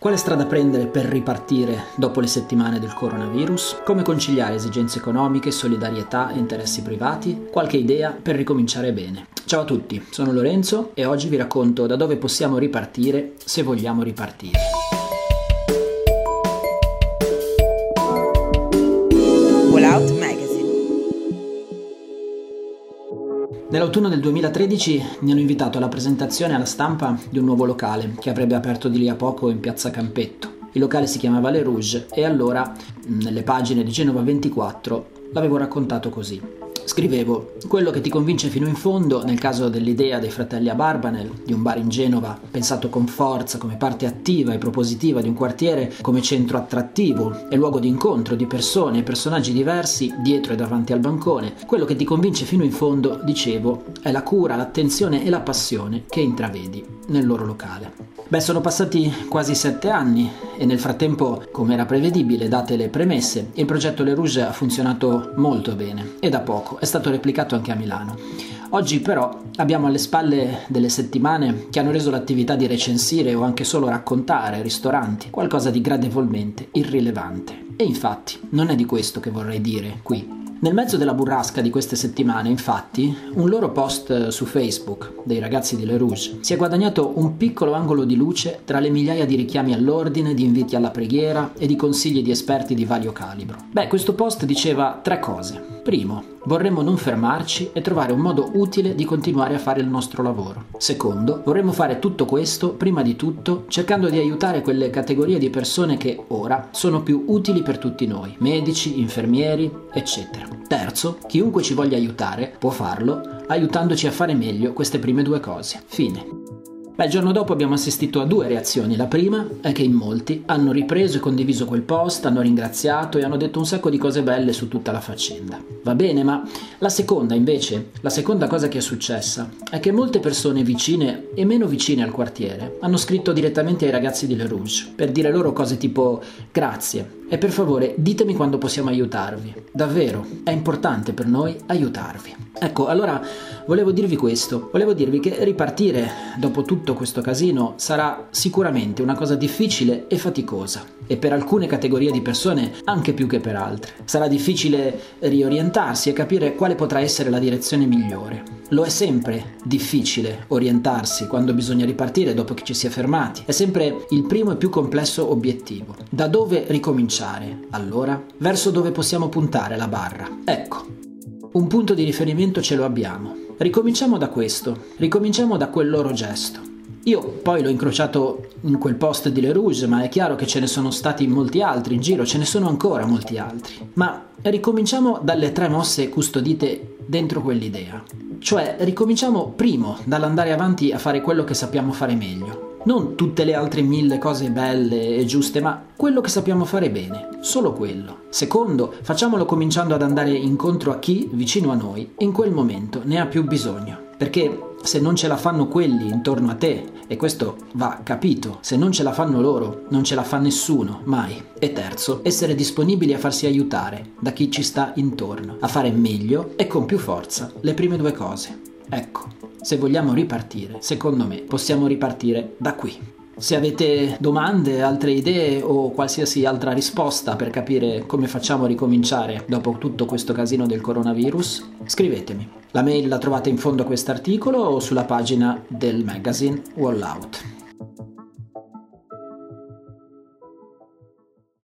Quale strada prendere per ripartire dopo le settimane del coronavirus? Come conciliare esigenze economiche, solidarietà e interessi privati? Qualche idea per ricominciare bene. Ciao a tutti, sono Lorenzo e oggi vi racconto da dove possiamo ripartire se vogliamo ripartire. Nell'autunno del 2013 mi hanno invitato alla presentazione alla stampa di un nuovo locale che avrebbe aperto di lì a poco in piazza Campetto. Il locale si chiamava Le Rouge e allora, nelle pagine di Genova 24, l'avevo raccontato così. Scrivevo, quello che ti convince fino in fondo, nel caso dell'idea dei fratelli a Barbanel, di un bar in Genova, pensato con forza come parte attiva e propositiva di un quartiere, come centro attrattivo e luogo di incontro di persone e personaggi diversi dietro e davanti al bancone, quello che ti convince fino in fondo, dicevo, è la cura, l'attenzione e la passione che intravedi nel loro locale. Beh, sono passati quasi sette anni e nel frattempo, come era prevedibile, date le premesse, il progetto Le Rouge ha funzionato molto bene e da poco è stato replicato anche a Milano. Oggi però abbiamo alle spalle delle settimane che hanno reso l'attività di recensire o anche solo raccontare ristoranti qualcosa di gradevolmente irrilevante. E infatti non è di questo che vorrei dire qui nel mezzo della burrasca di queste settimane, infatti, un loro post su Facebook dei ragazzi di Le Rouge si è guadagnato un piccolo angolo di luce tra le migliaia di richiami all'ordine, di inviti alla preghiera e di consigli di esperti di vario calibro. Beh, questo post diceva tre cose. Primo, vorremmo non fermarci e trovare un modo utile di continuare a fare il nostro lavoro. Secondo, vorremmo fare tutto questo, prima di tutto, cercando di aiutare quelle categorie di persone che ora sono più utili per tutti noi, medici, infermieri, eccetera. Terzo, chiunque ci voglia aiutare può farlo aiutandoci a fare meglio queste prime due cose. Fine. Beh, il giorno dopo abbiamo assistito a due reazioni. La prima è che in molti hanno ripreso e condiviso quel post, hanno ringraziato e hanno detto un sacco di cose belle su tutta la faccenda. Va bene, ma la seconda invece, la seconda cosa che è successa, è che molte persone vicine e meno vicine al quartiere hanno scritto direttamente ai ragazzi di Le Rouge per dire loro cose tipo grazie, e per favore ditemi quando possiamo aiutarvi. Davvero, è importante per noi aiutarvi. Ecco, allora volevo dirvi questo. Volevo dirvi che ripartire dopo tutto questo casino sarà sicuramente una cosa difficile e faticosa. E per alcune categorie di persone anche più che per altre. Sarà difficile riorientarsi e capire quale potrà essere la direzione migliore. Lo è sempre difficile orientarsi quando bisogna ripartire dopo che ci si è fermati. È sempre il primo e più complesso obiettivo. Da dove ricominciare, allora? Verso dove possiamo puntare la barra? Ecco, un punto di riferimento ce lo abbiamo. Ricominciamo da questo, ricominciamo da quel loro gesto. Io poi l'ho incrociato in quel post di Le Rouge, ma è chiaro che ce ne sono stati molti altri in giro, ce ne sono ancora molti altri. Ma ricominciamo dalle tre mosse custodite dentro quell'idea. Cioè, ricominciamo primo dall'andare avanti a fare quello che sappiamo fare meglio. Non tutte le altre mille cose belle e giuste, ma quello che sappiamo fare bene, solo quello. Secondo, facciamolo cominciando ad andare incontro a chi, vicino a noi, in quel momento ne ha più bisogno. Perché se non ce la fanno quelli intorno a te, e questo va capito, se non ce la fanno loro, non ce la fa nessuno, mai. E terzo, essere disponibili a farsi aiutare da chi ci sta intorno, a fare meglio e con più forza le prime due cose. Ecco, se vogliamo ripartire, secondo me, possiamo ripartire da qui. Se avete domande, altre idee o qualsiasi altra risposta per capire come facciamo a ricominciare dopo tutto questo casino del coronavirus, scrivetemi. La mail la trovate in fondo a quest'articolo o sulla pagina del magazine Wallout.